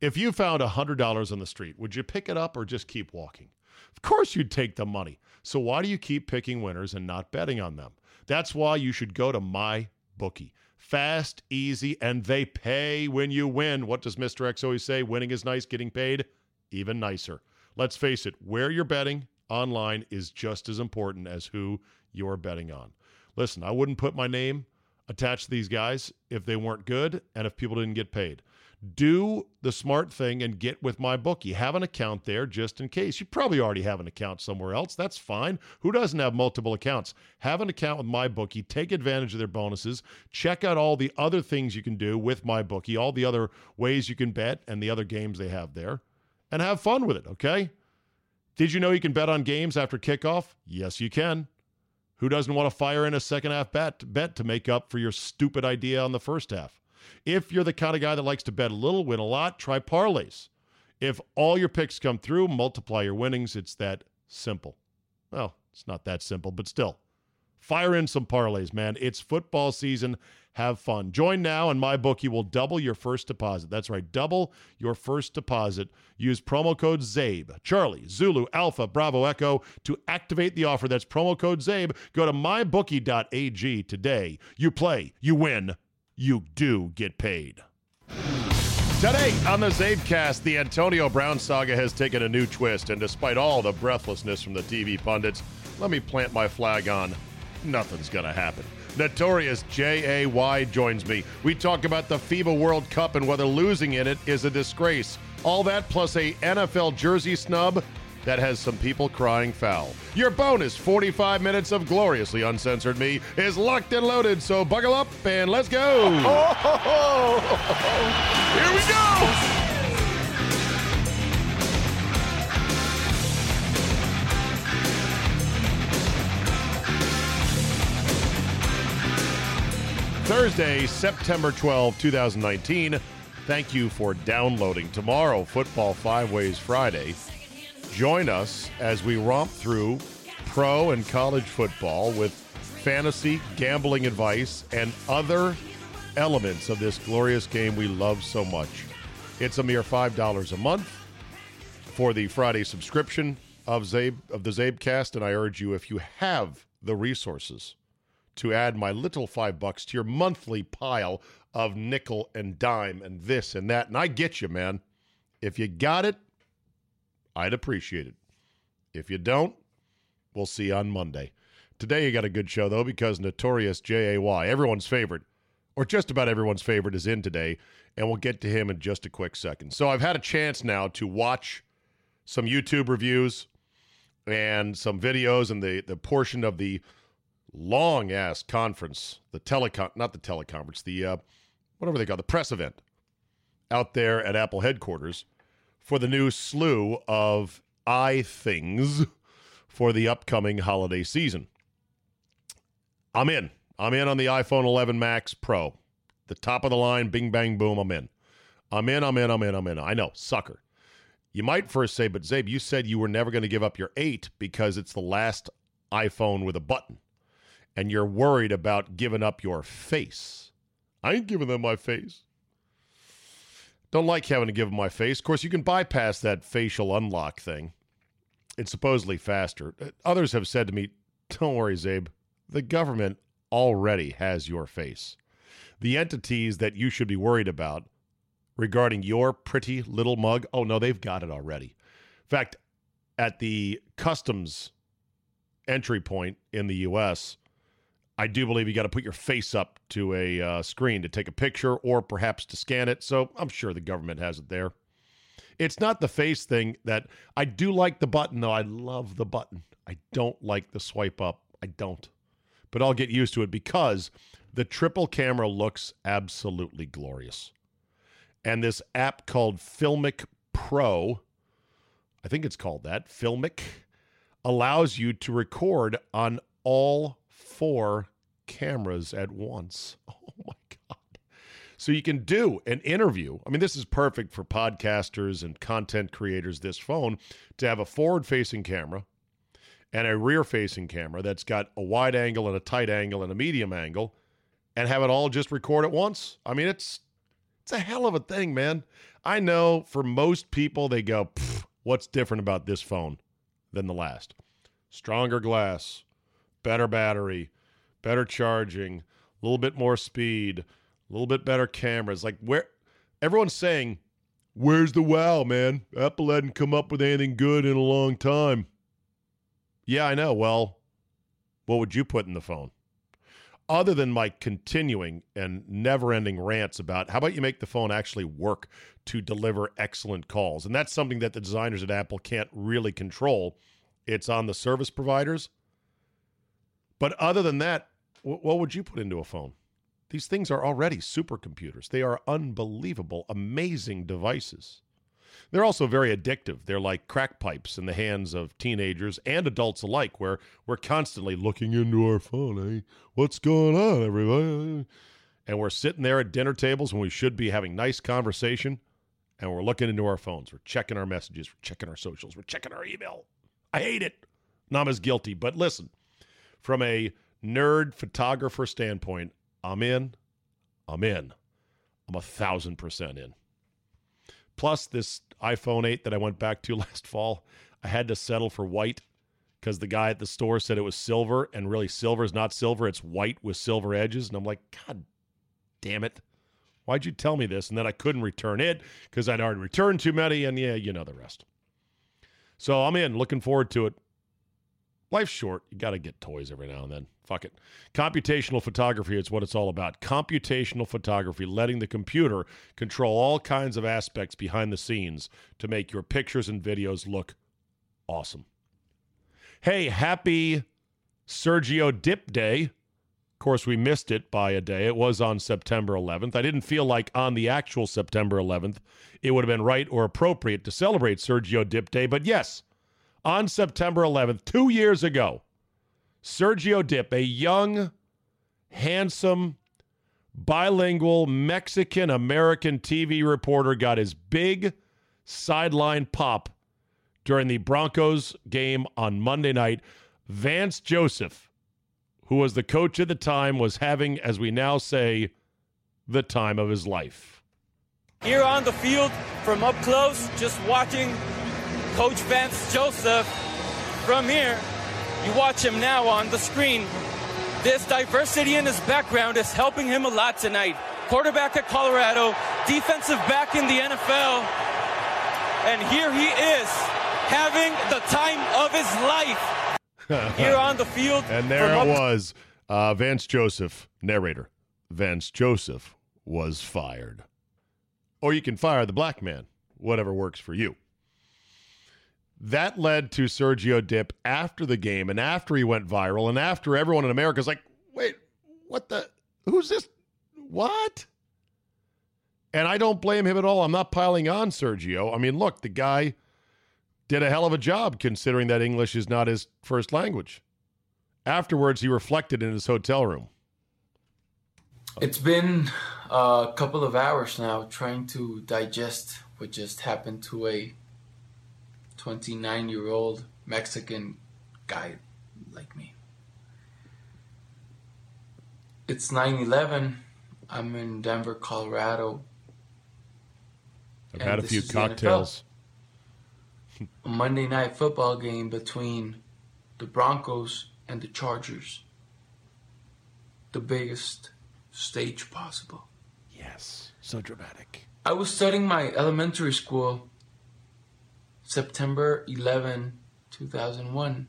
If you found $100 on the street, would you pick it up or just keep walking? Of course, you'd take the money. So why do you keep picking winners and not betting on them? That's why you should go to my bookie. Fast, easy, and they pay when you win. What does Mr. X always say? Winning is nice, getting paid even nicer. Let's face it, where you're betting online is just as important as who you're betting on. Listen, I wouldn't put my name attached to these guys if they weren't good and if people didn't get paid. Do the smart thing and get with my bookie. Have an account there just in case. You probably already have an account somewhere else. That's fine. Who doesn't have multiple accounts? Have an account with my bookie. Take advantage of their bonuses. Check out all the other things you can do with my bookie, all the other ways you can bet and the other games they have there, and have fun with it, okay? Did you know you can bet on games after kickoff? Yes, you can. Who doesn't want to fire in a second half bet bet to make up for your stupid idea on the first half? If you're the kind of guy that likes to bet a little, win a lot, try parlays. If all your picks come through, multiply your winnings. It's that simple. Well, it's not that simple, but still. Fire in some parlays, man. It's football season. Have fun. Join now, and my bookie will double your first deposit. That's right, double your first deposit. Use promo code CZABE, Charlie, Zulu, Alpha, Bravo, Echo to activate the offer. That's promo code CZABE. Go to mybookie.ag today. You play, you win, you do get paid. Today on the Czabecast, the Antonio Brown saga has taken a new twist, and despite all the breathlessness from the TV pundits, let me plant my flag on nothing's going to happen. Notorious J.A.Y. joins me. We talk about the FIBA World Cup and whether losing in it is a disgrace. All that plus a NFL jersey snub that has some people crying foul. Your bonus 45 minutes of gloriously uncensored me is locked and loaded, so buckle up and let's go. Here we go. Thursday, September 12, 2019. Thank you for downloading. Tomorrow, Football Five Ways Friday. Join us as we romp through pro and college football with fantasy, gambling advice, and other elements of this glorious game we love so much. It's a mere $5 a month for the Friday subscription of Czabe of the Czabecast, and I urge you if you have the resources to add my little five bucks to your monthly pile of nickel and dime and this and that. And I get you, man. If you got it, I'd appreciate it. If you don't, we'll see you on Monday. Today you got a good show though because Notorious J A Y, everyone's favorite, or just about everyone's favorite, is in today, and we'll get to him in just a quick second. So I've had a chance now to watch some YouTube reviews and some videos and the the portion of the long ass conference, the telecon, not the teleconference, the uh, whatever they call the press event out there at Apple headquarters for the new slew of i things for the upcoming holiday season. I'm in. I'm in on the iPhone 11 Max Pro. The top of the line, bing, bang, boom, I'm in. I'm in, I'm in, I'm in, I'm in. I know, sucker. You might first say, but Czabe, you said you were never going to give up your 8 because it's the last iPhone with a button. And you're worried about giving up your face. I ain't giving them my face. Don't like having to give them my face. Of course, you can bypass that facial unlock thing. It's supposedly faster. Uh, others have said to me, Don't worry, Czabe. The government already has your face. The entities that you should be worried about regarding your pretty little mug, oh no, they've got it already. In fact, at the customs entry point in the U.S., I do believe you got to put your face up to a uh, screen to take a picture or perhaps to scan it. So I'm sure the government has it there. It's not the face thing that I do like the button, though. I love the button. I don't like the swipe up. I don't. But I'll get used to it because the triple camera looks absolutely glorious. And this app called Filmic Pro, I think it's called that, Filmic, allows you to record on all four cameras at once. Oh my God. So you can do an interview. I mean, this is perfect for podcasters and content creators, this phone, to have a forward facing camera and a rear facing camera that's got a wide angle and a tight angle and a medium angle and have it all just record at once. I mean, it's It's a hell of a thing, man. I know for most people, they go, what's different about this phone than the last? Stronger glass, better battery, better charging, a little bit more speed, a little bit better cameras. Like, where everyone's saying, where's the wow, man? Apple hadn't come up with anything good in a long time. Yeah, I know. Well, what would you put in the phone? other than my continuing and never ending rants about how about you make the phone actually work to deliver excellent calls? And that's something that the designers at Apple can't really control. It's on the service providers. But other than that, what would you put into a phone? These things are already supercomputers. They are unbelievable, amazing devices. They're also very addictive. They're like crack pipes in the hands of teenagers and adults alike, where we're constantly looking into our phone. Eh? What's going on, everybody? And we're sitting there at dinner tables when we should be having nice conversation, and we're looking into our phones. We're checking our messages. We're checking our socials. We're checking our email. I hate it. Not as guilty. But listen, from a nerd photographer standpoint, I'm in. I'm in. I'm a thousand percent in. Plus, this iPhone 8 that I went back to last fall, I had to settle for white because the guy at the store said it was silver, and really, silver is not silver. It's white with silver edges. And I'm like, God damn it. Why'd you tell me this? And then I couldn't return it because I'd already returned too many. And yeah, you know the rest. So I'm in, looking forward to it. Life's short. You got to get toys every now and then. Fuck it. Computational photography is what it's all about. Computational photography, letting the computer control all kinds of aspects behind the scenes to make your pictures and videos look awesome. Hey, happy Sergio Dipp Day. Of course, we missed it by a day. It was on September 11th. I didn't feel like on the actual September 11th it would have been right or appropriate to celebrate Sergio Dipp Day, but yes, on September 11th, two years ago, Sergio Dipp, a young, handsome, bilingual Mexican American TV reporter, got his big sideline pop during the Broncos game on Monday night. Vance Joseph, who was the coach at the time, was having, as we now say, the time of his life. Here on the field, from up close, just watching Coach Vance Joseph from here, you watch him now on the screen. This diversity in his background is helping him a lot tonight. Quarterback at Colorado, defensive back in the NFL, and here he is having the time of his life here on the field. and there it was. Uh, Vance Joseph, narrator. Vance Joseph was fired. Or you can fire the black man, whatever works for you. That led to Sergio Dipp after the game and after he went viral and after everyone in America is like, wait, what the? Who's this? What? And I don't blame him at all. I'm not piling on Sergio. I mean, look, the guy did a hell of a job considering that English is not his first language. Afterwards, he reflected in his hotel room. It's been a couple of hours now trying to digest what just happened to a 29 year old Mexican guy like me. It's 9 11. I'm in Denver, Colorado. I've had a few cocktails. a Monday night football game between the Broncos and the Chargers. The biggest stage possible. Yes, so dramatic. I was studying my elementary school September 11, 2001,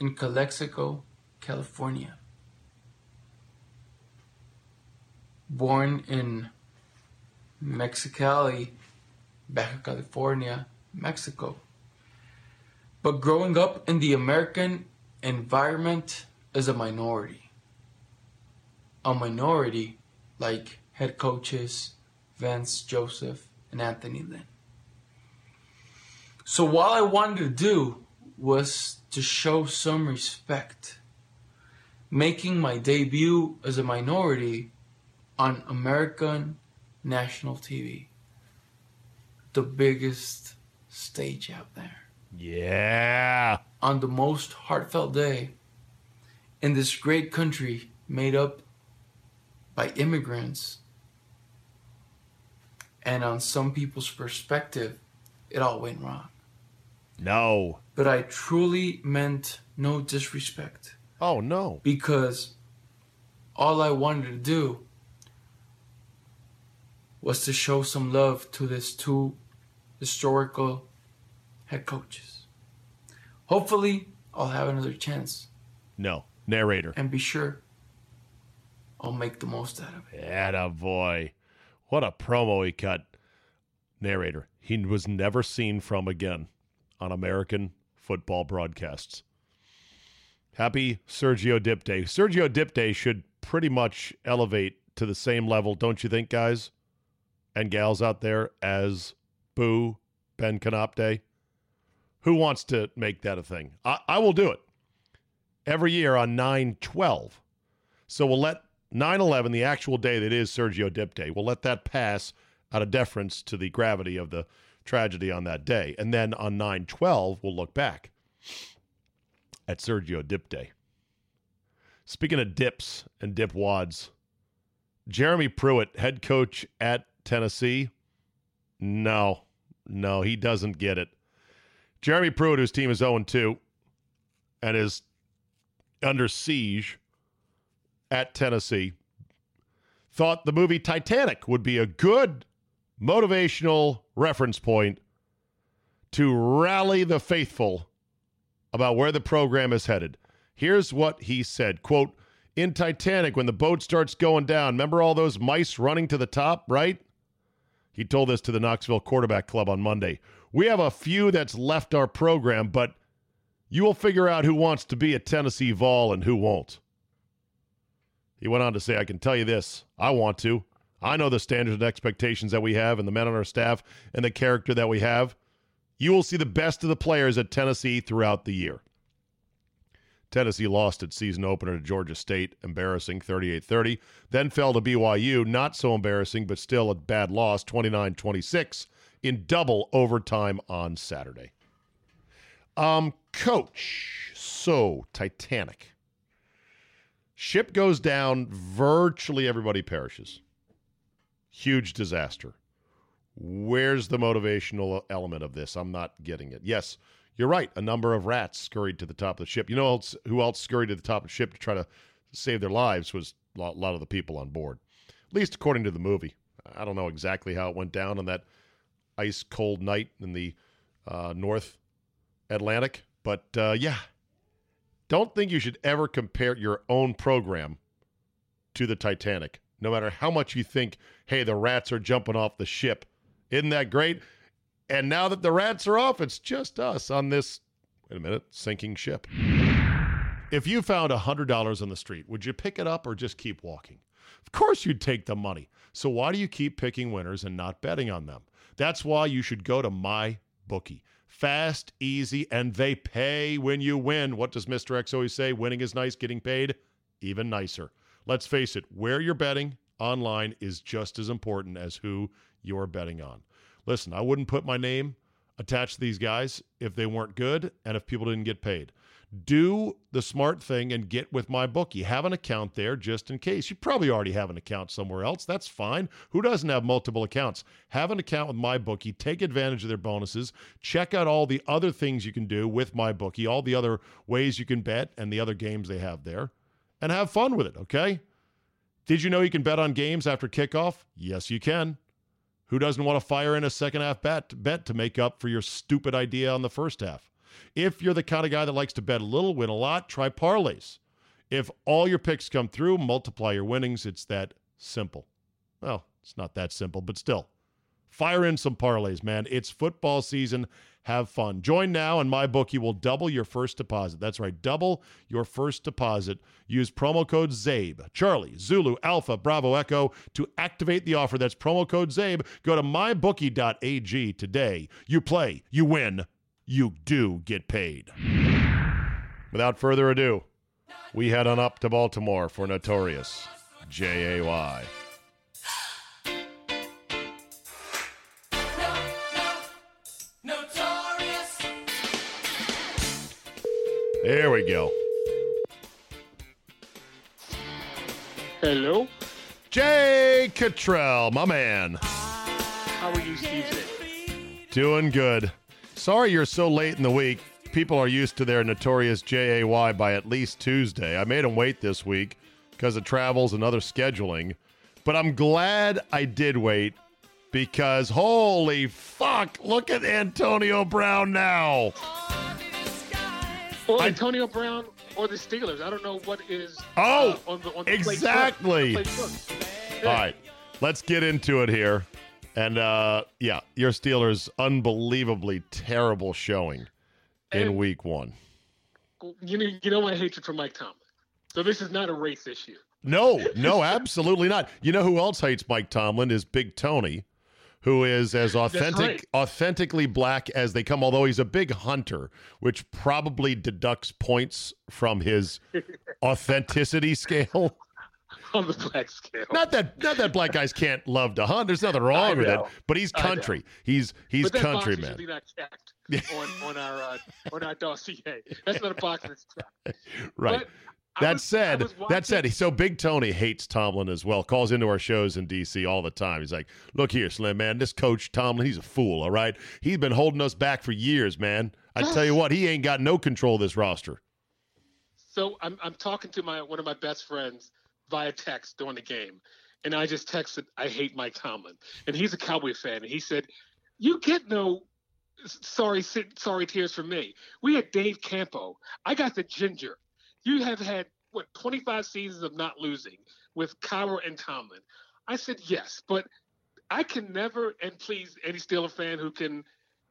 in Calexico, California. Born in Mexicali, Baja California, Mexico. But growing up in the American environment as a minority. A minority like head coaches Vance Joseph and Anthony Lynn. So what I wanted to do was to show some respect, making my debut as a minority on American national TV, the biggest stage out there. Yeah. On the most heartfelt day in this great country made up by immigrants And on some people's perspective, it all went wrong. No. But I truly meant no disrespect Oh, no. because all I wanted to do was to show some love to this two historical head coaches. Hopefully, I'll have another chance No. Narrator. and be sure I'll make the most out of it. Boy. What a promo he cut. Narrator. He was never seen from again on American football broadcasts. Happy Sergio Dipp Day. Sergio Dipp Day should pretty much elevate to the same level, don't you think, guys and gals out there, as Boo Ben Canop Day? Who wants to make that a thing? I, I will do it every year on 9 12. So we'll let 9 11, the actual day that is Sergio Dipp Day, we'll let that pass out of deference to the gravity of the tragedy on that day. And then on 9 12, we'll look back at Sergio Dipp Day. Speaking of dips and dip wads, Jeremy Pruitt, head coach at Tennessee, no, no, he doesn't get it. Jeremy Pruitt, whose team is 0 2 and is under siege at Tennessee, thought the movie Titanic would be a good motivational reference point to rally the faithful about where the program is headed. Here's what he said, quote, in Titanic when the boat starts going down, remember all those mice running to the top, right? He told this to the Knoxville Quarterback Club on Monday. We have a few that's left our program, but you will figure out who wants to be a Tennessee Vol and who won't. He went on to say, I can tell you this I want to. I know the standards and expectations that we have and the men on our staff and the character that we have. You will see the best of the players at Tennessee throughout the year. Tennessee lost its season opener to Georgia State, embarrassing 38 30. Then fell to BYU, not so embarrassing, but still a bad loss, 29 26, in double overtime on Saturday. Um, coach. So, Titanic. Ship goes down, virtually everybody perishes. Huge disaster. Where's the motivational element of this? I'm not getting it. Yes, you're right. A number of rats scurried to the top of the ship. You know who else scurried to the top of the ship to try to save their lives was a lot, lot of the people on board, at least according to the movie. I don't know exactly how it went down on that ice cold night in the uh, North Atlantic, but uh, yeah, don't think you should ever compare your own program to the Titanic, no matter how much you think, hey, the rats are jumping off the ship. Isn't that great? And now that the rats are off, it's just us on this, wait a minute, sinking ship. If you found $100 on the street, would you pick it up or just keep walking? Of course, you'd take the money. So why do you keep picking winners and not betting on them? That's why you should go to my bookie. Fast, easy, and they pay when you win. What does Mr. X always say? Winning is nice, getting paid even nicer. Let's face it, where you're betting online is just as important as who you're betting on. Listen, I wouldn't put my name attached to these guys if they weren't good and if people didn't get paid. Do the smart thing and get with my bookie. Have an account there just in case. You probably already have an account somewhere else. That's fine. Who doesn't have multiple accounts? Have an account with my bookie. Take advantage of their bonuses. Check out all the other things you can do with my bookie, all the other ways you can bet and the other games they have there, and have fun with it, okay? Did you know you can bet on games after kickoff? Yes, you can. Who doesn't want to fire in a second half bet, bet to make up for your stupid idea on the first half? If you're the kind of guy that likes to bet a little, win a lot, try parlays. If all your picks come through, multiply your winnings. It's that simple. Well, it's not that simple, but still. Fire in some parlays, man. It's football season. Have fun. Join now, and my bookie will double your first deposit. That's right, double your first deposit. Use promo code CZABE, Charlie, Zulu, Alpha, Bravo, Echo to activate the offer. That's promo code CZABE. Go to mybookie.ag today. You play, you win, you do get paid. Without further ado, we head on up to Baltimore for Notorious J.A.Y. There we go. Hello? Jay Cottrell, my man. How are you, Steve? Doing good. Sorry you're so late in the week. People are used to their notorious JAY by at least Tuesday. I made them wait this week because of travels and other scheduling. But I'm glad I did wait because holy fuck, look at Antonio Brown now. Or I- Antonio Brown or the Steelers. I don't know what is. Oh, uh, on the, on the exactly. Playbook. All right, let's get into it here. And uh, yeah, your Steelers' unbelievably terrible showing in And- week one. You know, you know my hatred for Mike Tomlin. So this is not a race issue. No, no, absolutely not. You know who else hates Mike Tomlin is Big Tony, who is as authentic, right. authentically black as they come. Although he's a big hunter, which probably deducts points from his authenticity scale. on the black scale. Not that, not that black guys can't love to hunt. There's nothing wrong with it. But he's country. He's he's but that country box man. should be not checked on on our uh, on our dossier. That's not a box that's checked. Right. But That was- said, that said, so Big Tony hates Tomlin as well. Calls into our shows in DC all the time. He's like, "Look here, Slim man, this coach Tomlin, he's a fool. All right, he's been holding us back for years, man. I tell you what, he ain't got no control of this roster." So I'm I'm talking to my one of my best friends via text during the game, and I just texted, "I hate Mike Tomlin," and he's a Cowboy fan, and he said, "You get no." Sorry, sorry, tears for me. We had Dave Campo. I got the ginger. You have had what 25 seasons of not losing with Cowher and Tomlin. I said yes, but I can never, and please, any Steeler fan who can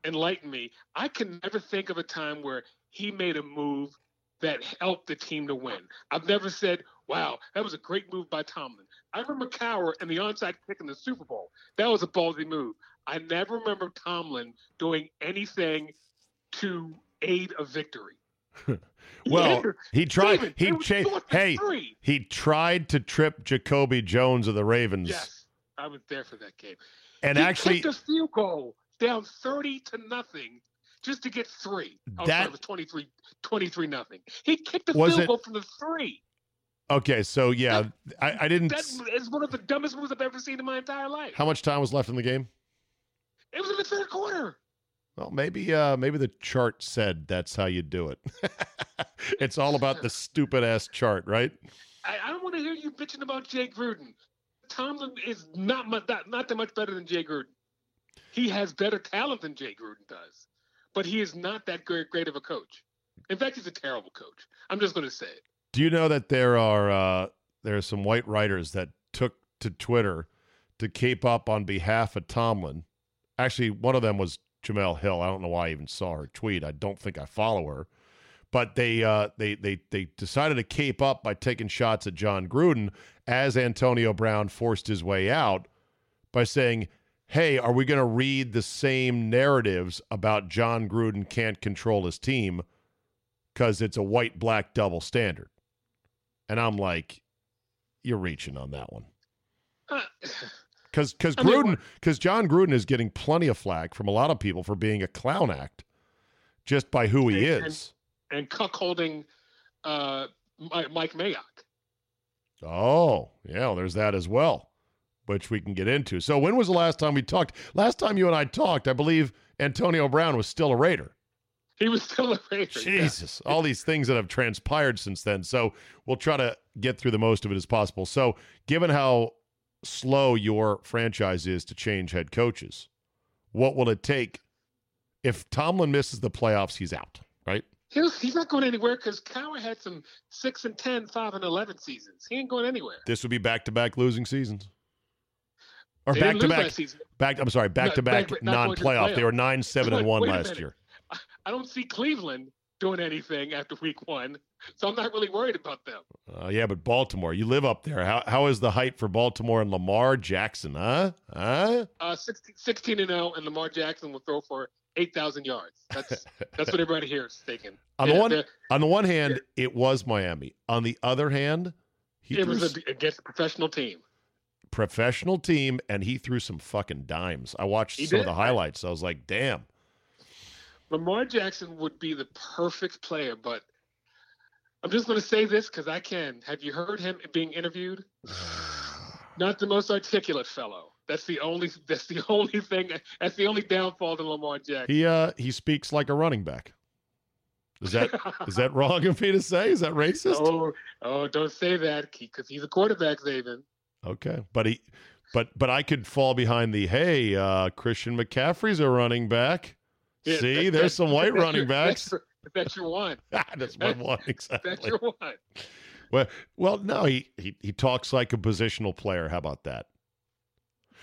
enlighten me, I can never think of a time where he made a move that helped the team to win. I've never said, wow, that was a great move by Tomlin. I remember Cowher and the onside kick in the Super Bowl. That was a ballsy move. I never remember Tomlin doing anything to aid a victory. Well, he tried. Steven, He it was cha- Hey, three. he tried to trip Jacoby Jones of the Ravens, Yes, I was there for that game. and actually, he actually, kicked a field goal down 30 to nothing just to get three. Oh, That- sorry, was 23, 23 nothing. He kicked a field it- goal from the three. okay, so yeah, I, I didn't. That s- one of the dumbest moves I've ever seen in my entire life. How much time was left in the game? It was in the third quarter. Well, maybe uh maybe the chart said that's how you do it. it's all about the stupid ass chart, right? I, I don't want to hear you bitching about Jay Gruden. Tomlin is not much, not, not that much better than Jay Gruden. He has better talent than Jay Gruden does, but he is not that great, great of a coach. In fact, he's a terrible coach. I'm just going to say it. Do you know that there are uh there are some white writers that took to Twitter to keep up on behalf of Tomlin? Actually, one of them was Jemele Hill. I don't know why I even saw her tweet. I don't think I follow her. But they uh they they they decided to cape up by taking shots at Jon Gruden as Antonio Brown forced his way out by saying, "Hey, are we going to read the same narratives about Jon Gruden can't control his team because it's a white black double standard?" And I'm like, "You're reaching on that one." Because because Gruden because Jon Gruden is getting plenty of flack from a lot of people for being a clown act, just by who he And- is. and cuckolding uh, Mike Mayock. Oh, yeah, well, there's that as well, which we can get into. So when was the last time we talked? Last time you and I talked, I believe Antonio Brown was still a Raider. He was still a Raider. yeah. Jesus, all these things that have transpired since then. So we'll try to get through the most of it as possible. So, given how slow your franchise is to change head coaches, what will it take if Tomlin misses the playoffs? He's out, right? He's, he's not going anywhere because Cowher had some 6 and 10, 5 and 11 seasons. He ain't going anywhere. This would be back to back losing seasons. Or They back to back back I'm sorry, back to back back- not going to the non-playoff. They were 9 7 and 1 last minute. year. I don't see Cleveland doing anything after week one, so I'm not really worried about them. Uh, yeah, but Baltimore, you live up there. How how is the hype for Baltimore and Lamar Jackson, huh? Huh? Uh, 16, 16 and 0, and Lamar Jackson will throw for 8,000 yards. That's that's what everybody here is thinking. On the Yeah, one on the one hand, it was Miami. On the other hand, he it threw was a, against a professional team. professional team and he threw some fucking dimes. I watched He some of the highlights. I was like, damn. Lamar Jackson would be the perfect player, but I'm just going to say this because I can. Have you heard him being interviewed? Not the most articulate fellow. That's the only. That's the only thing. That's the only downfall to Lamar Jackson. He uh he speaks like a running back. Is that is that wrong of me to say? Is that racist? Oh, oh, don't say that because he's a quarterback, Zaven. Okay, but he, but but I could fall behind the hey, uh, Christian McCaffrey's a running back. See, there's some white running backs. That's, your one. That's my one exactly. That's your one. Well, well, no, he, he he talks like a positional player. How about that?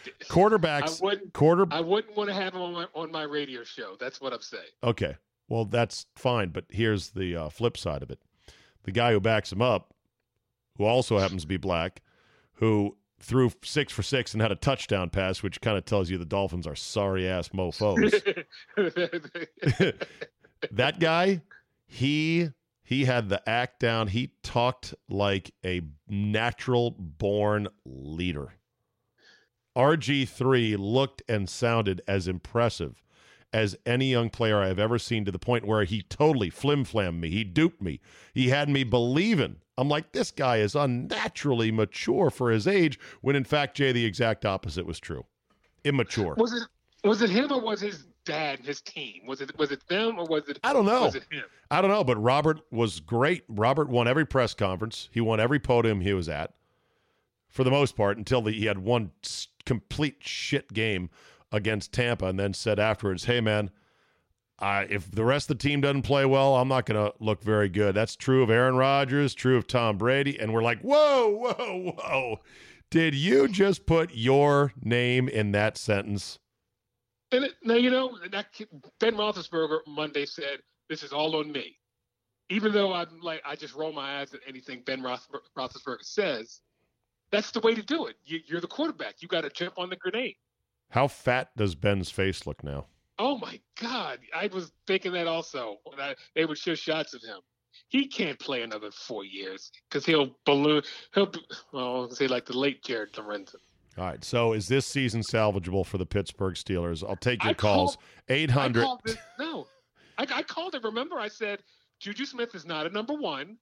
I Quarterbacks, wouldn't. quarter. I wouldn't want to have him on my on my radio show. That's what I'm saying. Okay, well, that's fine. But here's the uh, flip side of it: the guy who backs him up, who also happens to be black, who threw six for six and had a touchdown pass, which kind of tells you the Dolphins are sorry ass mofo's. that guy, he he had the act down. He talked like a natural born leader. RG3 looked and sounded as impressive as any young player I have ever seen to the point where he totally flim flammed me. He duped me. He had me believing. I'm like, this guy is unnaturally mature for his age, when in fact, Jay, the exact opposite was true. Immature. was it was it him or was his dad and his team? Was it was it them or was it I don't know. was it him? I don't know, but Robert was great. Robert won every press conference. He won every podium he was at, for the most part, until the, he had one complete shit game against Tampa, and then said afterwards, "Hey, man, I, if the rest of the team doesn't play well, I'm not going to look very good." That's true of Aaron Rodgers, true of Tom Brady, and we're like, "Whoa, whoa, whoa! Did you just put your name in that sentence?" And it, now you know that Ben Roethlisberger Monday said this is all on me, even though I'm like I just roll my eyes at anything Ben Roethlisberger says. That's the way to do it. You, you're the quarterback. You got to jump on the grenade. How fat does Ben's face look now? Oh my God! I was thinking that also when I, they would show shots of him. He can't play another four years because he'll balloon. He'll well, say like the late Jared Lorenzen. All right. So is this season salvageable for the Pittsburgh Steelers? I'll take your I calls. Eight hundred. no, I, I called it. Remember, I said Juju Smith is not a number one.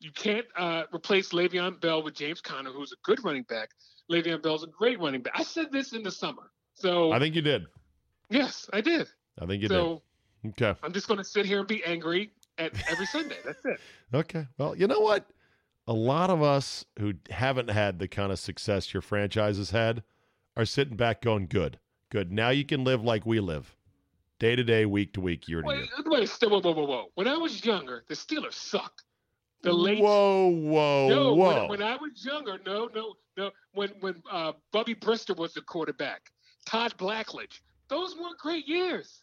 You can't uh, replace Le'Veon Bell with James Conner, who's a good running back. Le'Veon Bell's a great running back. I said this in the summer. So I think you did. Yes, I did. I think you so did. Okay. I'm just going to sit here and be angry at every Sunday. That's it. Okay. Well, you know what? A lot of us who haven't had the kind of success your franchise has had are sitting back going, "Good, good. Now you can live like we live, day to day, week to week, year to Wait, year." wait, whoa, whoa, whoa, whoa. When I was younger, the Steelers sucked. The late Whoa, whoa, no, whoa! when, when I was younger, no, no, no. When when uh, Bubby Brister was the quarterback, Todd Blackledge, those weren't great years.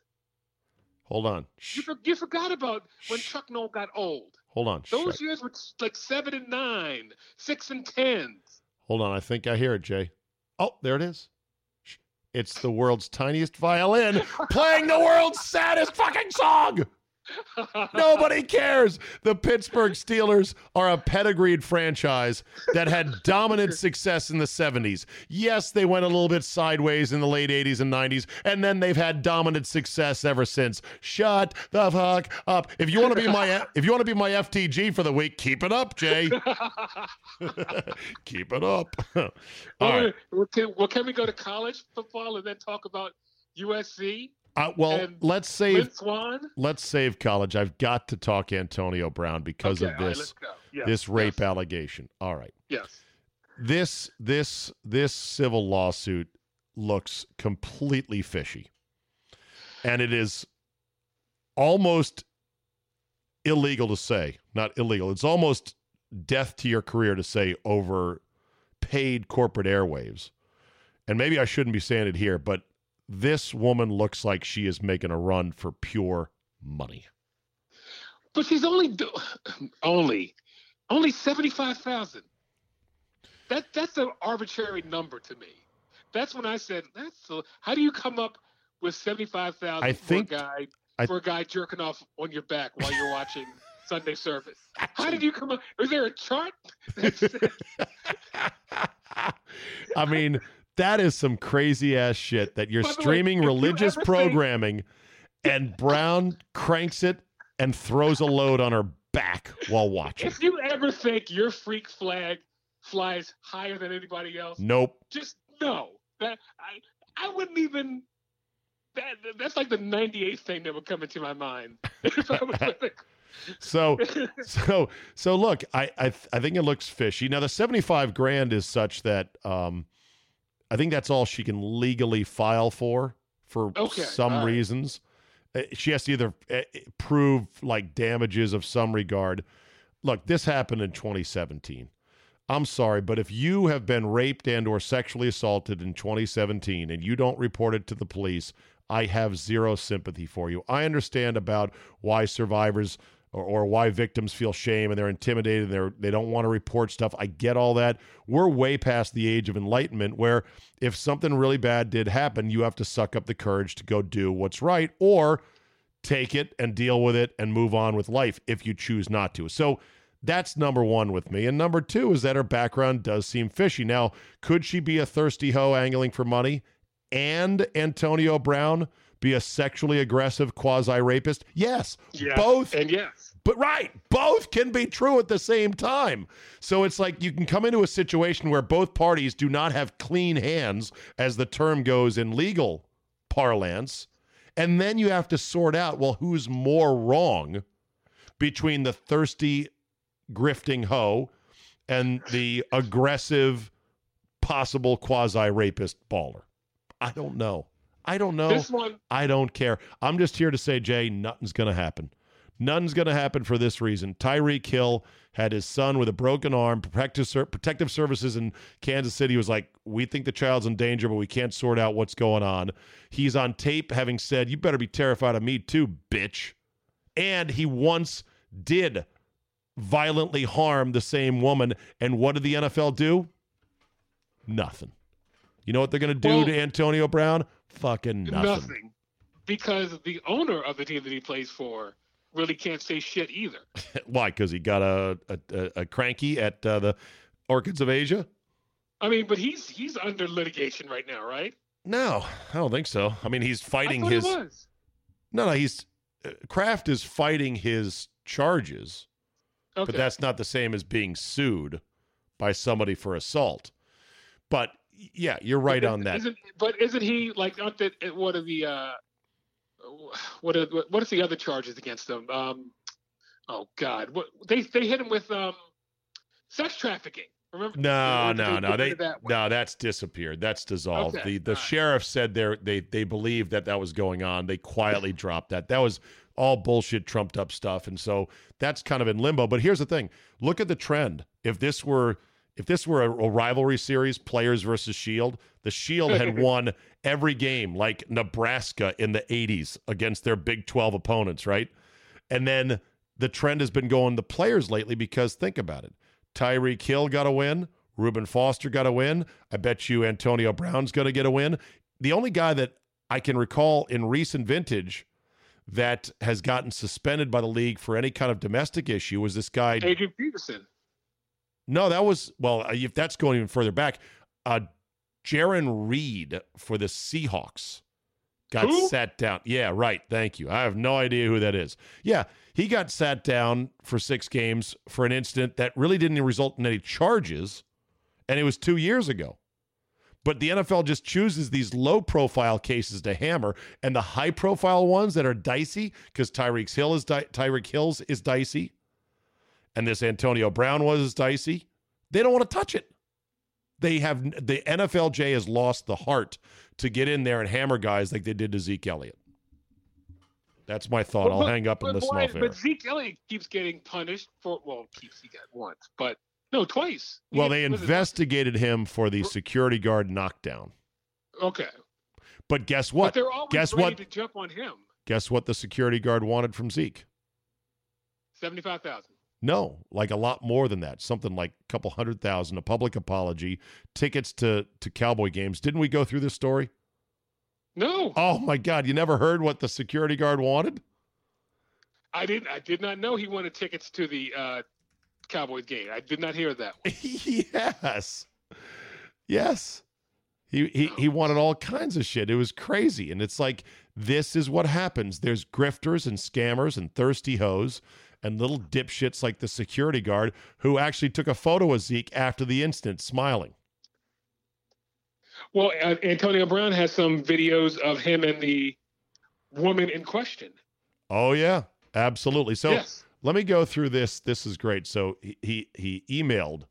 Hold on. You, you forgot about when Shh. Chuck Noll got old. Hold on. Those Shh. years were like seven and nine, six and tens. Hold on. I think I hear it, Jay. Oh, there it is. It's the world's tiniest violin playing the world's saddest fucking song. Nobody cares. The Pittsburgh Steelers are a pedigreed franchise that had dominant success in the 70s. Yes, they went a little bit sideways in the late 80s and 90s, and then they've had dominant success ever since. Shut the fuck up. If you want to be my if you want to be my FTG for the week, keep it up, Jay. keep it up. All right. well, can, well, can we go to college football and then talk about USC? Uh, well, and let's save let's save college. I've got to talk Antonio Brown because Okay, of this let's. Yes, this rape yes, allegation. All right. Yes. This this this civil lawsuit looks completely fishy. And it is almost illegal to say, not illegal. It's almost death to your career to say over paid corporate airwaves. And maybe I shouldn't be saying it here, but this woman looks like she is making a run for pure money. But she's only do- only only seventy five thousand. That that's an arbitrary number to me. That's when I said that's a, how do you come up with seventy five I thousand for a think- guy I- for a guy jerking off on your back while you're watching Sunday service? How did you come up? Is there a chart? I mean, that is some crazy ass shit that you're way, streaming you religious think- programming and Brown cranks it and throws a load on her back while watching. if you ever think your freak flag flies higher than anybody else, Nope. just no. That I I wouldn't even. That that's like the 98th thing that would come into my mind. so so so look, I I, th- I think it looks fishy. Now the 75 grand is such that um I think that's all she can legally file for for Okay, some right. reasons. Uh, She has to either uh, prove like damages of some regard. Look, this happened in 2017. I'm sorry, but if you have been raped and or sexually assaulted in 2017 and you don't report it to the police, I have zero sympathy for you. I understand about why survivors or, or why victims feel shame and they're intimidated and they're they don't want to report stuff. I get all that. We're way past the age of enlightenment where if something really bad did happen, you have to suck up the courage to go do what's right or take it and deal with it and move on with life if you choose not to. So that's number one with me. And number two is that her background does seem fishy. Now, could she be a thirsty hoe angling for money and Antonio Brown be a sexually aggressive quasi rapist? Yes. Both And yes. but right, both can be true at the same time. So it's like you can come into a situation where both parties do not have clean hands, as the term goes in legal parlance. And then you have to sort out well, who's more wrong between the thirsty, grifting hoe and the aggressive, possible quasi rapist baller. I don't know. I don't know. This one. I don't care. I'm just here to say, Jay, nothing's going to happen. Nothing's going to happen for this reason. Tyreek Hill had his son with a broken arm. Protective, protective Services in Kansas City was like, We think the child's in danger, but we can't sort out what's going on. He's on tape having said, You better be terrified of me too, bitch. And he once did violently harm the same woman. And what did the NFL do? Nothing. You know what they're going to do Well- to Antonio Brown? Fucking nothing. Nothing. Because the owner of the team that he plays for really can't say shit either. Why? Because he got a a, a, cranky at uh, the Orchids of Asia? I mean, but he's he's under litigation right now, right? No, I don't think so. I mean, he's fighting his. he was. No, no, he's uh, Kraft is fighting his charges, Okay. but that's not the same as being sued by somebody for assault. But yeah, you're right on that. Isn't, but isn't he like that what are the uh what are what is the other charges against him? Um oh God. What they they hit him with um sex trafficking. Remember? No, no, did no. They that no, that's disappeared. That's dissolved. Okay, The the right. sheriff said they they they believed that that was going on. They quietly dropped that. That was all bullshit, trumped up stuff, and so that's kind of in limbo. But here's the thing: look at the trend. If this were if this were a, a rivalry series, players versus Shield, the Shield had won every game, like Nebraska in the '80s against their Big 12 opponents, right? And then the trend has been going the players lately because think about it. Tyreek Hill got a win. Reuben Foster got a win. I bet you Antonio Brown's going to get a win. The only guy that I can recall in recent vintage that has gotten suspended by the league for any kind of domestic issue was this guy. Adrian Peterson. No, that was, well, if that's going even further back, uh, Jarran Reed for the Seahawks got Who? sat down. Yeah, right. Thank you. I have no idea who that is. Yeah, he got sat down for six games for an incident that really didn't result in any charges, and it was two years ago. But the NFL just chooses these low profile cases to hammer, and the high profile ones that are dicey because Tyreek Hill is di- Tyreek Hills is dicey, and this Antonio Brown was dicey. They don't want to touch it. They have the NFLJ has lost the heart to get in there and hammer guys like they did to Zeke Elliott. That's my thought. I'll But- hang up and but listen why- off air. But Zeke Elliott keeps getting punished for well, keeps he got once, but no, twice. He Well, they was it- investigated him for the security guard knockdown. Okay, But guess but what? they're always Guess ready what? to jump on him. Guess what the security guard wanted from Zeke? Seventy-five thousand. No, like a lot more than that. Something like a couple hundred thousand, a public apology, tickets to to Cowboy games. Didn't we go through this story? No, Oh my God! You never heard what the security guard wanted? I didn't. I did not know he wanted tickets to the uh, Cowboys game. I did not hear that. One. yes, yes. He, he he wanted all kinds of shit. It was crazy, and it's like this is what happens. There's grifters and scammers and thirsty hoes and little dipshits like the security guard who actually took a photo of Zeke after the incident, smiling. Well, uh, Antonio Brown has some videos of him and the woman in question. Oh yeah, absolutely. So yes. let me go through this. This is great. So he he, he emailed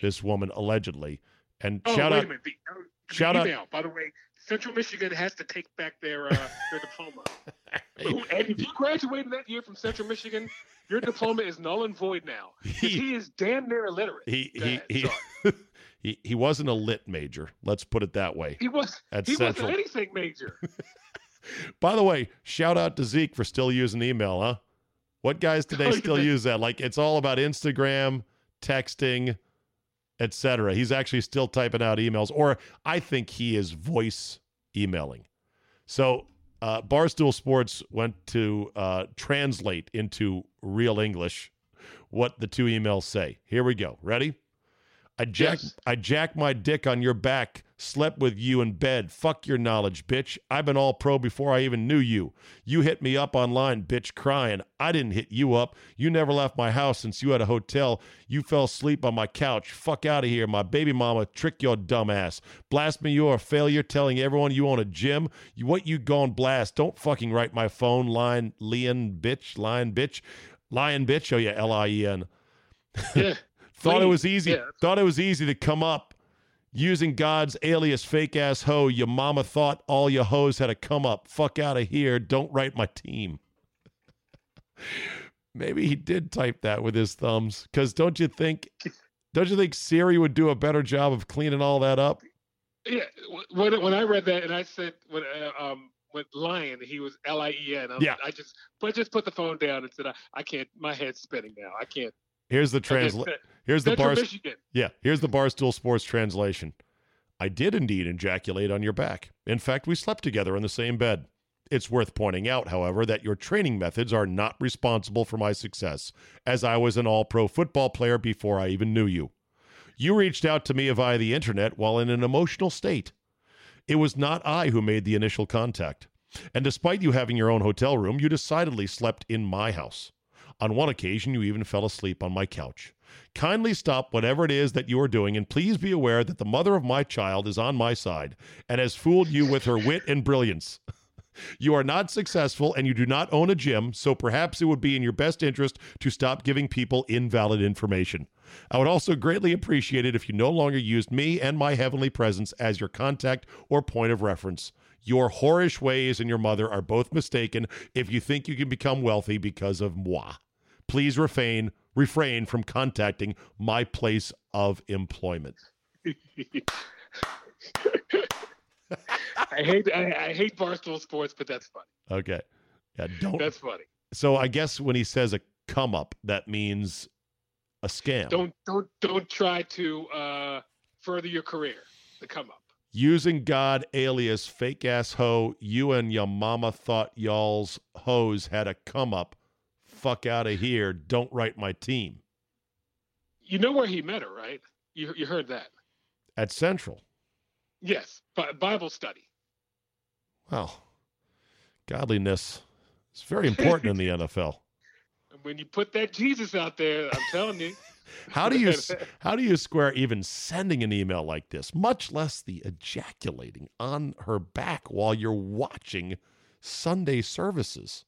this woman allegedly, and Oh, shout out. The, uh, the shout out- by the way, Central Michigan has to take back their uh, their diploma. and if you graduated that year from Central Michigan, your diploma is null and void now. he he is damn near illiterate. he he he, he he wasn't a lit major. Let's put it that way. He was At he Central. wasn't anything major. By the way, shout out to Zeke for still using email, huh? What guys today still use that? Like it's all about Instagram, texting, etc. He's actually still typing out emails, or I think he is voice emailing. So uh, Barstool Sports went to uh, translate into real English what the two emails say. Here we go. Ready? I jack Yes. I jack my dick on your back, slept with you in bed. Fuck your knowledge, bitch. I've been all pro before I even knew you. You hit me up online, bitch, crying. I didn't hit you up. You never left my house since you had a hotel. You fell asleep on my couch. Fuck out of here. My baby mama trick your dumb ass. Blast me, you're a failure telling everyone you own a gym. You what you gone blast. Don't fucking write my phone line, Lion bitch, lion bitch. Lion bitch, oh yeah, L I E N. Yeah. Thought it was easy. Yeah. Thought it was easy to come up using God's alias fake ass hoe. Your mama thought all your hoes had to come up. Fuck out of here. Don't write my team. Maybe he did type that with his thumbs. Cause don't you think don't you think Siri would do a better job of cleaning all that up? Yeah, when when I read that and I said when uh, um with Lion he was L I E N. Yeah. I just but just put the phone down and said I, I can't. My head's spinning now. I can't. Here's the translate. Here's the bars. Yeah, here's the Barstool Sports translation. I did indeed ejaculate on your back. In fact, we slept together in the same bed. It's worth pointing out, however, that your training methods are not responsible for my success, as I was an all pro football player before I even knew you. You reached out to me via the internet while in an emotional state. It was not I who made the initial contact. And despite you having your own hotel room, you decidedly slept in my house. On one occasion, you even fell asleep on my couch. Kindly stop whatever it is that you are doing, and please be aware that the mother of my child is on my side and has fooled you with her wit and brilliance. You are not successful and you do not own a gym, so perhaps it would be in your best interest to stop giving people invalid information. I would also greatly appreciate it if you no longer used me and my heavenly presence as your contact or point of reference. Your whorish ways and your mother are both mistaken if you think you can become wealthy because of moi. Please refrain refrain from contacting my place of employment. I hate I, I hate Barstool Sports, but that's funny. Okay. Yeah, don't That's funny. So I guess when he says a come up, that means a scam. Don't don't don't try to uh, further your career. The come up. Using God alias fake ass hoe, you and your mama thought y'all's hoes had a come up. Fuck out of here. Don't write my team. You know where he met her, right? You you heard that? At Central. Yes, Bible study. Well, godliness is very important in the NFL. And when you put that Jesus out there, I'm telling you. How do you how do you square even sending an email like this, much less the ejaculating on her back while you're watching Sunday services?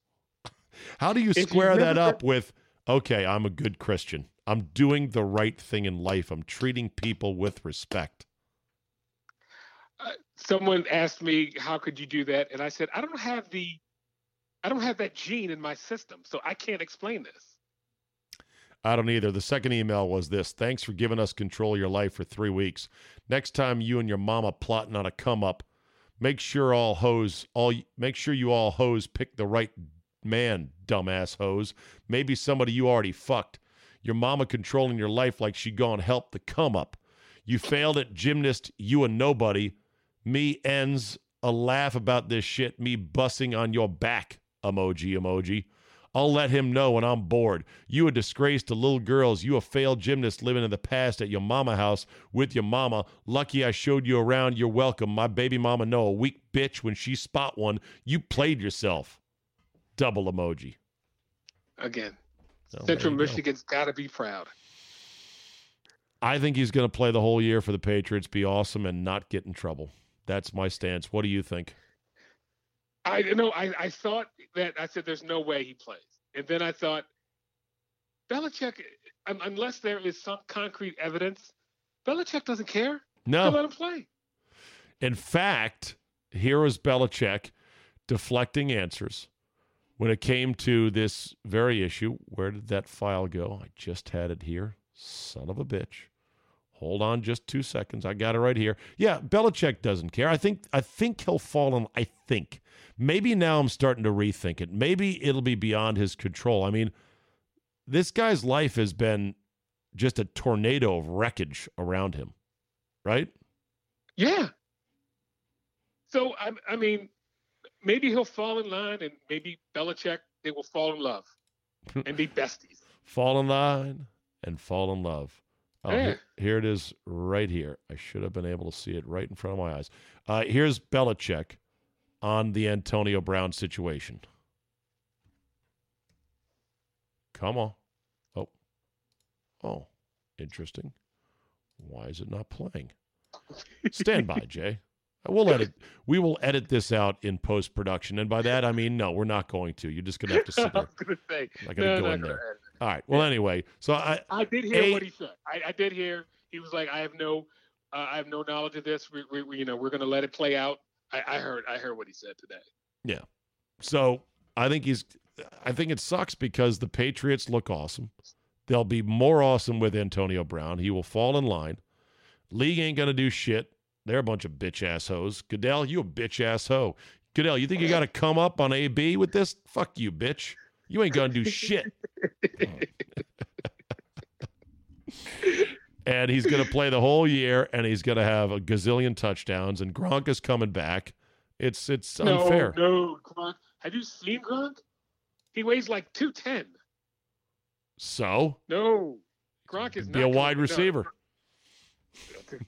How do you you square that up with okay, I'm a good Christian. I'm doing the right thing in life. I'm treating people with respect. Uh, someone asked me how could you do that and i said i don't have the i don't have that gene in my system so i can't explain this I don't either. The second email was this Thanks for giving us control of your life for three weeks. Next time you and your mama plotting on a come up, make sure all hoes all make sure you all hoes pick the right man, dumbass hoes. Maybe somebody you already fucked. Your mama controlling your life like she gone help the come up. You failed at gymnast, you a nobody. Me ends a laugh about this shit, me bussing on your back. Emoji, emoji. I'll let him know when I'm bored. You a disgrace to little girls. You a failed gymnast living in the past at your mama house with your mama. Lucky I showed you around. You're welcome. My baby mama know a weak bitch when she spot one. You played yourself. Double emoji. again So, central michigan's got to be proud I think he's going to play the whole year for the Patriots, be awesome, and not get in trouble. That's my stance. What do you think? I know I, I thought that I said there's no way he plays, and then I thought Belichick, un- unless there is some concrete evidence, Belichick doesn't care. No. Let him play. In fact, here is Belichick deflecting answers when it came to this very issue. Where did that file go? I just had it here. Son of a bitch. Hold on just two seconds. I got it right here. Yeah, Belichick doesn't care. I think I think he'll fall in I think. Maybe now I'm starting to rethink it. Maybe it'll be beyond his control. I mean, this guy's life has been just a tornado of wreckage around him. Right? Yeah. So I, I mean, maybe he'll fall in line, and maybe Belichick they will fall in love and be besties. fall in line and fall in love. Oh, Yeah. here, here it is right here. I should have been able to see it right in front of my eyes. Uh, here's Belichick on the Antonio Brown situation. Come on. Oh. Oh, interesting. Why is it not playing? Stand by, Jay. We'll edit. We will edit this out in post production, and by that I mean no, we're not going to. You're just gonna have to sit I there. was gonna say. Not gonna no, go not in gonna there. All right. Well, anyway, so I I did hear A- what he said. I, I did hear he was like, I have no, uh, I have no knowledge of this. We, we, we you know, we're gonna let it play out. I, I heard, I heard what he said today. Yeah. So I think he's. I think it sucks because the Patriots look awesome. They'll be more awesome with Antonio Brown. He will fall in line. League ain't gonna do shit. They're a bunch of bitch ass hoes. Goodell, you a bitch ass hoe. Goodell, you think you got to come up on AB with this? Fuck you, bitch. You ain't gonna do shit. and he's gonna play the whole year, and he's gonna have a gazillion touchdowns. And Gronk is coming back. It's it's unfair. No, no, Gronk. Have you seen Gronk? He weighs like two ten. So No, Gronk is not be a wide receiver. no.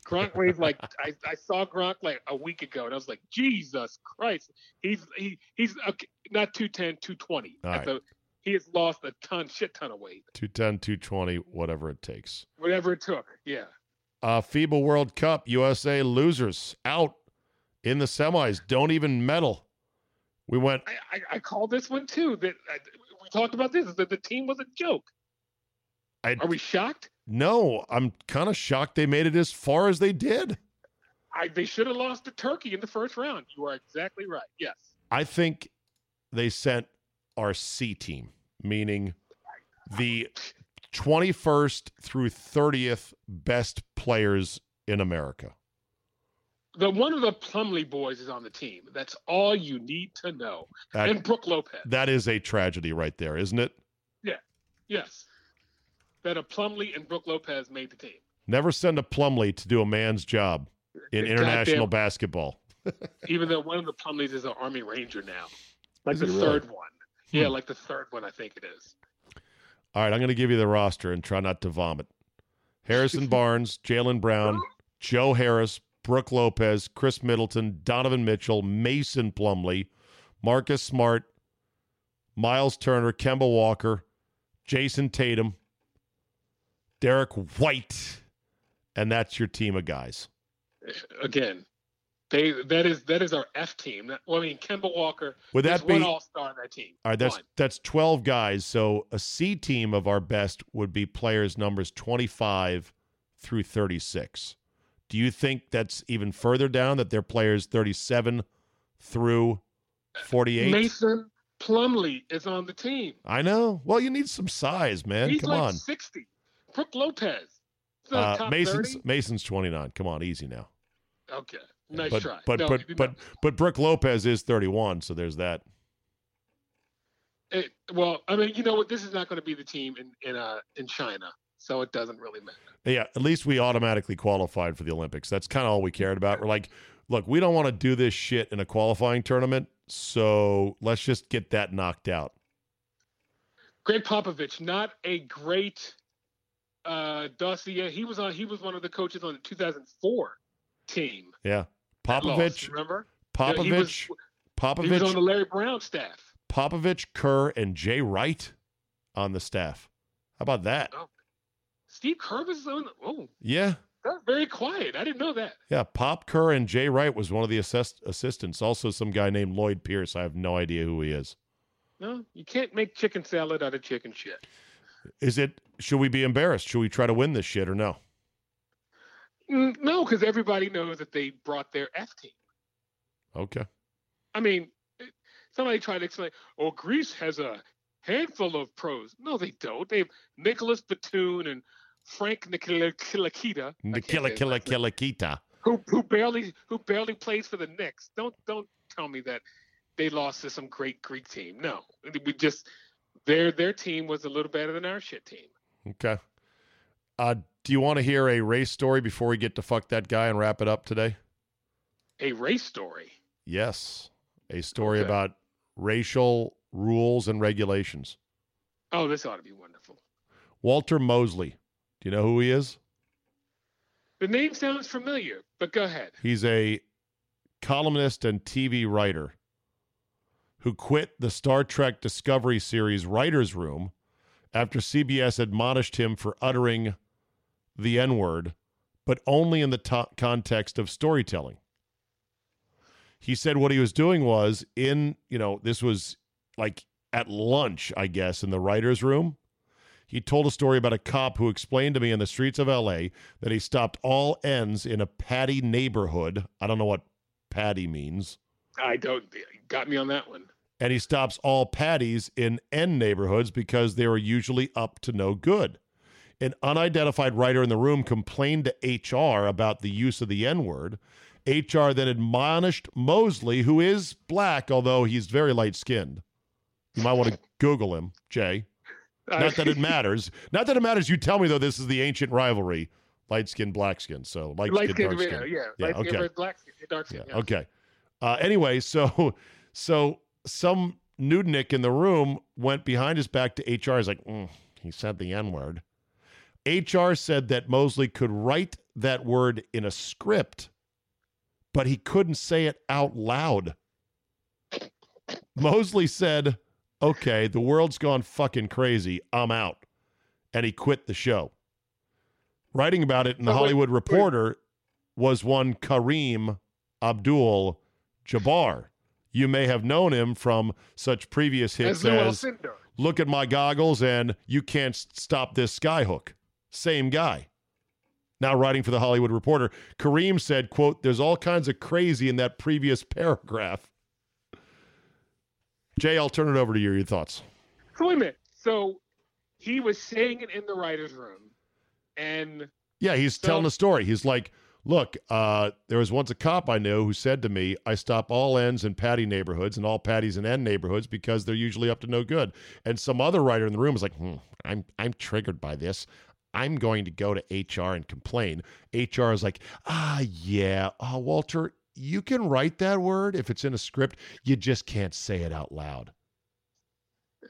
Gronk weighs like I, I saw Gronk like a week ago, and I was like, Jesus Christ, he's he he's okay, not 210, 220. All right. the- he has lost a ton, shit ton of weight, 210, 220, whatever it takes. whatever it took. Yeah, Uh, FIBA World Cup, USA losers out in the semis. Don't even medal. We went, I, I, I called this one too. That I, we talked about this. Is that the team was a joke. I, Are we shocked? No, I'm kind of shocked they made it as far as they did. I, they should have lost to Turkey in the first round. You are exactly right. Yes. I think they sent our C team, meaning the 21st through 30th best players in America. The one of the Plumlee boys is on the team. That's all you need to know. That, and Brooke Lopez. that is a tragedy right there, isn't it? Yeah. Yes. That a Plumlee and Brooke Lopez made the team. Never send a Plumlee to do a man's job in international Goddamn- basketball. even though one of the Plumlees is an Army Ranger now. Like Is the he really? third one. Yeah, Hmm. like the third one, I think it is. All right, I'm going to give you the roster and try not to vomit. Harrison Barnes, Jaylen Brown, Joe Harris, Brooke Lopez, Khris Middleton, Donovan Mitchell, Mason Plumlee, Marcus Smart, Miles Turner, Kemba Walker, Jayson Tatum, Derrick White, and that's your team of guys. Again, they that is that is our F team. Well, I mean, Kemba Walker. Would that be one all Star on that team? All right, That's One. that's 12 guys. So a C team of our best would be players numbers 25 through 36. Do you think that's even further down that they're players 37 through 48? Mason Plumlee is on the team. I know. Well, you need some size, man. He's Come like on. sixty. Brooke Lopez. Uh, Mason's 30? Mason's 29. Come on, easy now. Okay, nice but try. but No, but but but Brooke Lopez is 31, so there's that. It- well, I mean, you know what? This is not going to be the team in in uh in China, so it doesn't really matter. Yeah, at least we automatically qualified for the Olympics. That's kind of all we cared about. We're like, look, we don't want to do this shit in a qualifying tournament, so let's just get that knocked out. Gregg Popovich, not a great uh dossier. He was on. He was one of the coaches on the 2004 team. Yeah. that lost, Popovich, remember? Popovich, He was, he was on the Larry Brown staff. Popovich, Kerr, and Jay Wright on the staff. How about that? Steve Kerr was on. The, oh, Yeah. that's very quiet. I didn't know that. Yeah, Pop Kerr and Jay Wright was one of the assist- assistants. Also, some guy named Lloyd Pierce. I have no idea who he is. No, you can't make chicken salad out of chicken shit. Is it? Should we be embarrassed? Should we try to win this shit or no? Mm, No, because everybody knows that they brought their F team. Okay. I mean, somebody tried to explain, oh, Greece has a handful of pros. No, they don't. They have Nicolas Batum and Frank Nikilakita, Killa who who barely who barely plays for the Knicks. Don't don't tell me that they lost to some great Greek team. No, we just their their team was a little better than our shit team. Okay. Uh, do you want to hear a race story before we get to fuck that guy and wrap it up today? A race story. Yes. A story Okay. about racial rules and regulations. Oh, this ought to be wonderful. Walter Mosley. Do you know who he is? The name sounds familiar, but go ahead. He's a columnist and TV writer who quit the Star Trek Discovery series writer's room after CBS admonished him for uttering the N word, but only in the context of storytelling. He said what he was doing was in, you know, this was like at lunch, I guess, in the writer's room. He told a story about a cop who explained to me in the streets of LA that he stopped all ends in a patty neighborhood. I don't know what patty means. I don't got me on that one. And he stops all patties in N neighborhoods because they were usually up to no good. An unidentified writer in the room complained to HR about the use of the N word. HR then admonished Mosley, who is black, although he's very light skinned. You might want to Google him, Jay. Not that it matters. Not that it matters. You tell me though. This is the ancient rivalry: light skin, black skin. So light, light skin, dark skin. yeah, Yeah, light okay. black skin, dark skin. Yeah. Okay. Uh, anyway, so so some nudnik in the room went behind his back to HR. He's like, "Mm, he said the N word. HR said that Mosley could write that word in a script, but he couldn't say it out loud. Mosley said, "Okay, the world's gone fucking crazy. I'm out," and he quit the show. Writing about it in the Oh, Hollywood wait. Reporter was one Kareem Abdul Jabbar. You may have known him from such previous hits As as Look at My Goggles and You Can't Stop This Skyhook. Same guy. Now writing for the Hollywood Reporter, Kareem said, quote, there's all kinds of crazy in that previous paragraph. Jay, I'll turn it over to you. Your thoughts. So wait a minute. So he was saying it in the writers' room, and Yeah, he's So- telling a story. He's like, look, uh, there was once a cop I knew who said to me, I stop all ends in patty neighborhoods and all patties in end neighborhoods because they're usually up to no good. And some other writer in the room was like, hmm, I'm I'm triggered by this. I'm going to go to HR and complain. HR is like, ah, yeah, uh, Walter, you can write that word if it's in a script. You just can't say it out loud.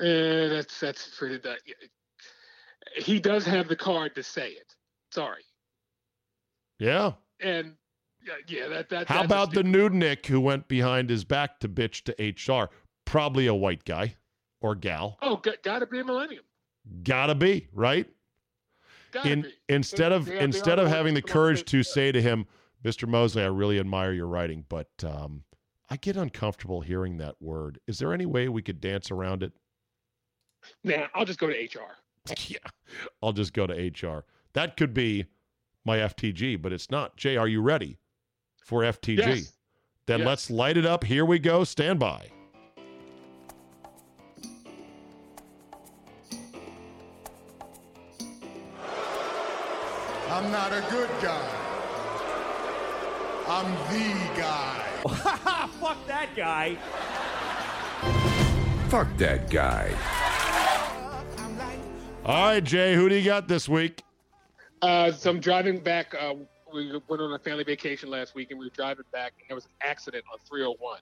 uh, that's that's pretty. That he does have the card to say it. Sorry, Yeah. And yeah, yeah that that. How about the nudnik who went behind his back to bitch to HR? Probably a white guy or gal. Oh, got, gotta be a millennium. Gotta be, right? Gotta In, be. instead of they instead of having the courage to- to say to him, Mr. Mosley, I really admire your writing, but um, I get uncomfortable hearing that word. Is there any way we could dance around it? Nah, I'll just go to HR. yeah, I'll just go to HR. That could be my FTG, but it's not. Jay, are you ready for FTG? Yes. Then Yes. let's light it up. Here we go. Stand by. I'm not a good guy. I'm the guy. Fuck that guy. Fuck that guy. All right, Jay, who do you got this week? Uh, so I'm driving back. Uh, we went on a family vacation last week, and we were driving back, and there was an accident on 301,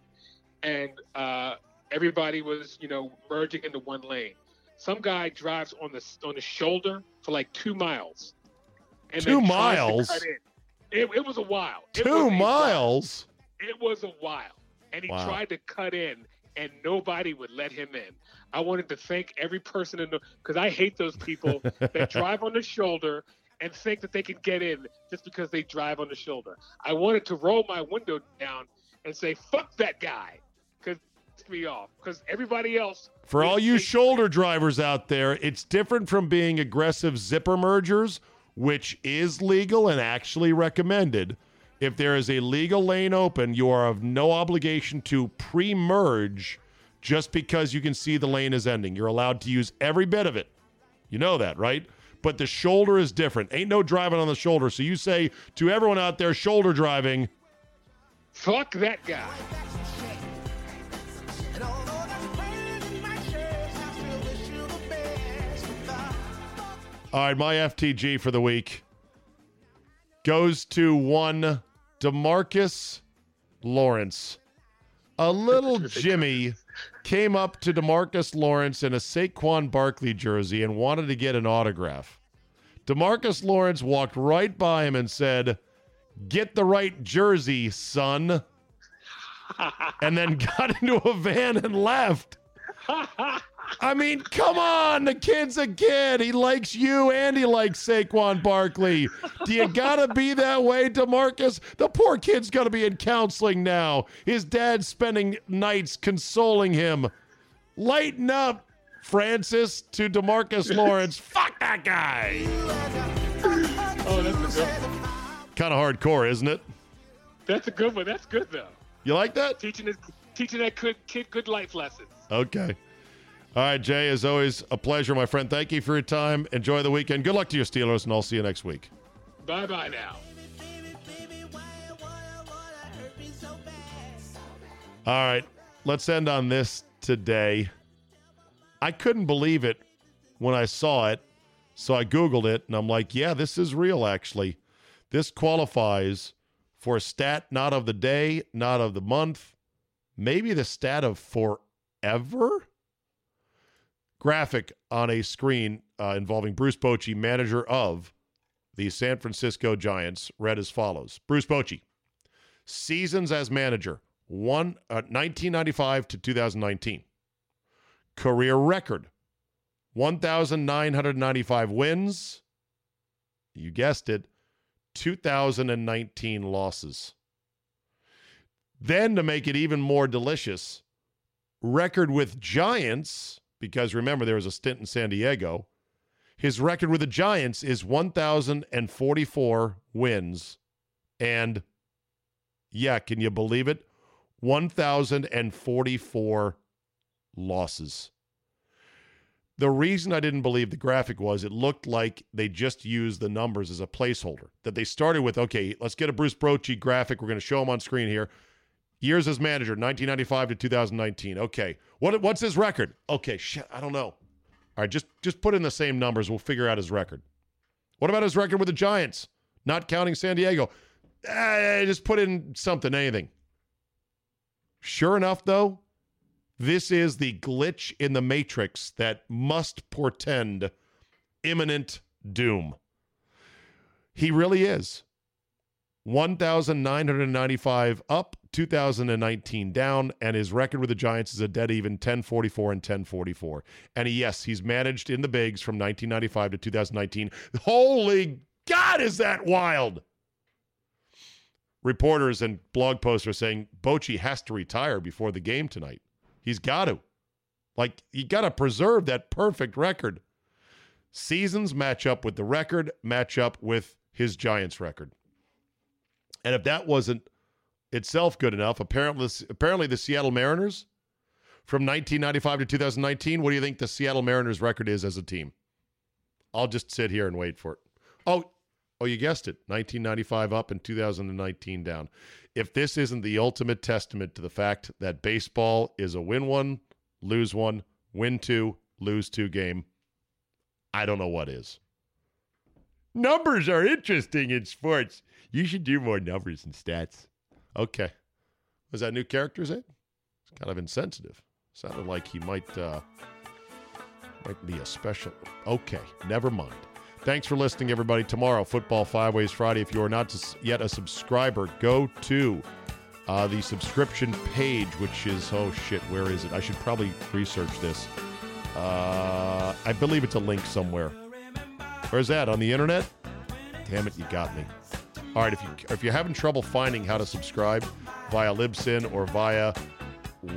and uh, everybody was, you know, merging into one lane. Some guy drives on the on the shoulder for like two miles. And Two then tries to miles? It, it was a while. It Two while. miles. It was a while, and he Wow. tried to cut in. and nobody would let him in. I wanted to thank every person in the because I hate those people that drive on the shoulder and think that they can get in just because they drive on the shoulder. I wanted to roll my window down and say, "Fuck that guy," because me off because everybody else. For all you shoulder drivers out there, it's different from being aggressive zipper mergers, which is legal and actually recommended. If there is a legal lane open, you are of no obligation to pre merge just because you can see the lane is ending. You're allowed to use every bit of it. You know that, right? But the shoulder is different. Ain't no driving on the shoulder. So you say to everyone out there, shoulder driving, fuck that guy. All right, my FTG for the week goes to one Demarcus Lawrence. A little Jimmy came up to Demarcus Lawrence in a Saquon Barkley jersey and wanted to get an autograph. Demarcus Lawrence walked right by him and said, Get the right jersey, son. and then got into a van and left. I mean, come on. The kid's a kid. He likes you and he likes Saquon Barkley. Do you got to be that way, Demarcus? The poor kid's to be in counseling now. His dad's spending nights consoling him. Lighten up, Francis, to Demarcus Lawrence. Fuck that guy. Oh, that's a good. Kind of hardcore, isn't it? That's a good one. That's good though. You like that? Teaching his, teaching that kid, kid good life lessons. Okay. All right, Jay, as always, a pleasure, my friend. Thank you for your time. Enjoy the weekend. Good luck to your Steelers, and I'll see you next week. Bye bye now. All right, let's end on this today. I couldn't believe it when I saw it, so I Googled it, and I'm like, yeah, this is real, actually. This qualifies for a stat not of the day, not of the month, maybe the stat of forever? Graphic on a screen uh, involving Bruce Bochy, manager of the San Francisco Giants, read as follows Bruce Bochy, seasons as manager, one, uh, 1995 to 2019. Career record 1,995 wins. You guessed it, 2019 losses. Then, to make it even more delicious, record with Giants, because remember, there was a stint in San Diego. His record with the Giants is 1,044 wins. And yeah, can you believe it? 1,044 losses. The reason I didn't believe the graphic was it looked like they just used the numbers as a placeholder. That they started with, okay, let's get a Bruce Bochy graphic. We're going to show him on screen here. Years as manager, 1995 to 2019. Okay, what what's his record? Okay, shit, I don't know. All right, just just put in the same numbers. We'll figure out his record. What about his record with the Giants? Not counting San Diego. Eh, just put in something, anything. Sure enough, though, this is the glitch in the matrix that must portend imminent doom. He really is. 1,995 up, 2019 down, and his record with the Giants is a dead even 1044 and 1044. And he, yes, he's managed in the bigs from 1995 to 2019. Holy God, is that wild! Reporters and blog posts are saying Bochy has to retire before the game tonight. He's got to. Like, you got to preserve that perfect record. Seasons match up with the record, match up with his Giants record. And if that wasn't itself good enough, apparently, apparently the Seattle Mariners from 1995 to 2019, what do you think the Seattle Mariners record is as a team? I'll just sit here and wait for it. Oh, oh, you guessed it. 1995 up and 2019 down. If this isn't the ultimate testament to the fact that baseball is a win one, lose one, win two, lose two game, I don't know what is. Numbers are interesting in sports. You should do more numbers and stats. Okay. Was that new character, Zed? It's kind of insensitive. Sounded like he might uh might be a special. Okay, never mind. Thanks for listening, everybody. Tomorrow, Football Five Ways Friday. If you are not yet a subscriber, go to Uh, the subscription page, which is, oh shit, where is it? I should probably research this. Uh, I believe it's a link somewhere. Where's that? On the internet? Damn it, you got me. All right, if you if you're having trouble finding how to subscribe via Libsyn or via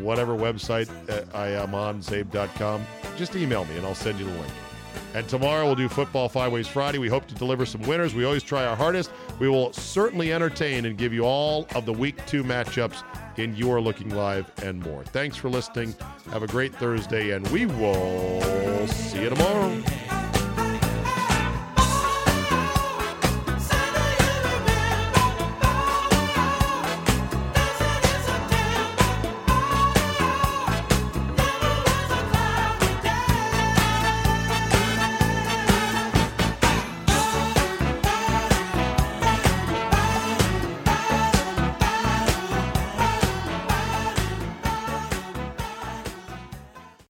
whatever website uh, I am on, czabe.com, just email me and I'll send you the link. And tomorrow we'll do Football Five Ways Friday. We hope to deliver some winners. We always try our hardest. We will certainly entertain and give you all of the week two matchups in Your Looking Live and more. Thanks for listening. Have a great Thursday, and we will see you tomorrow.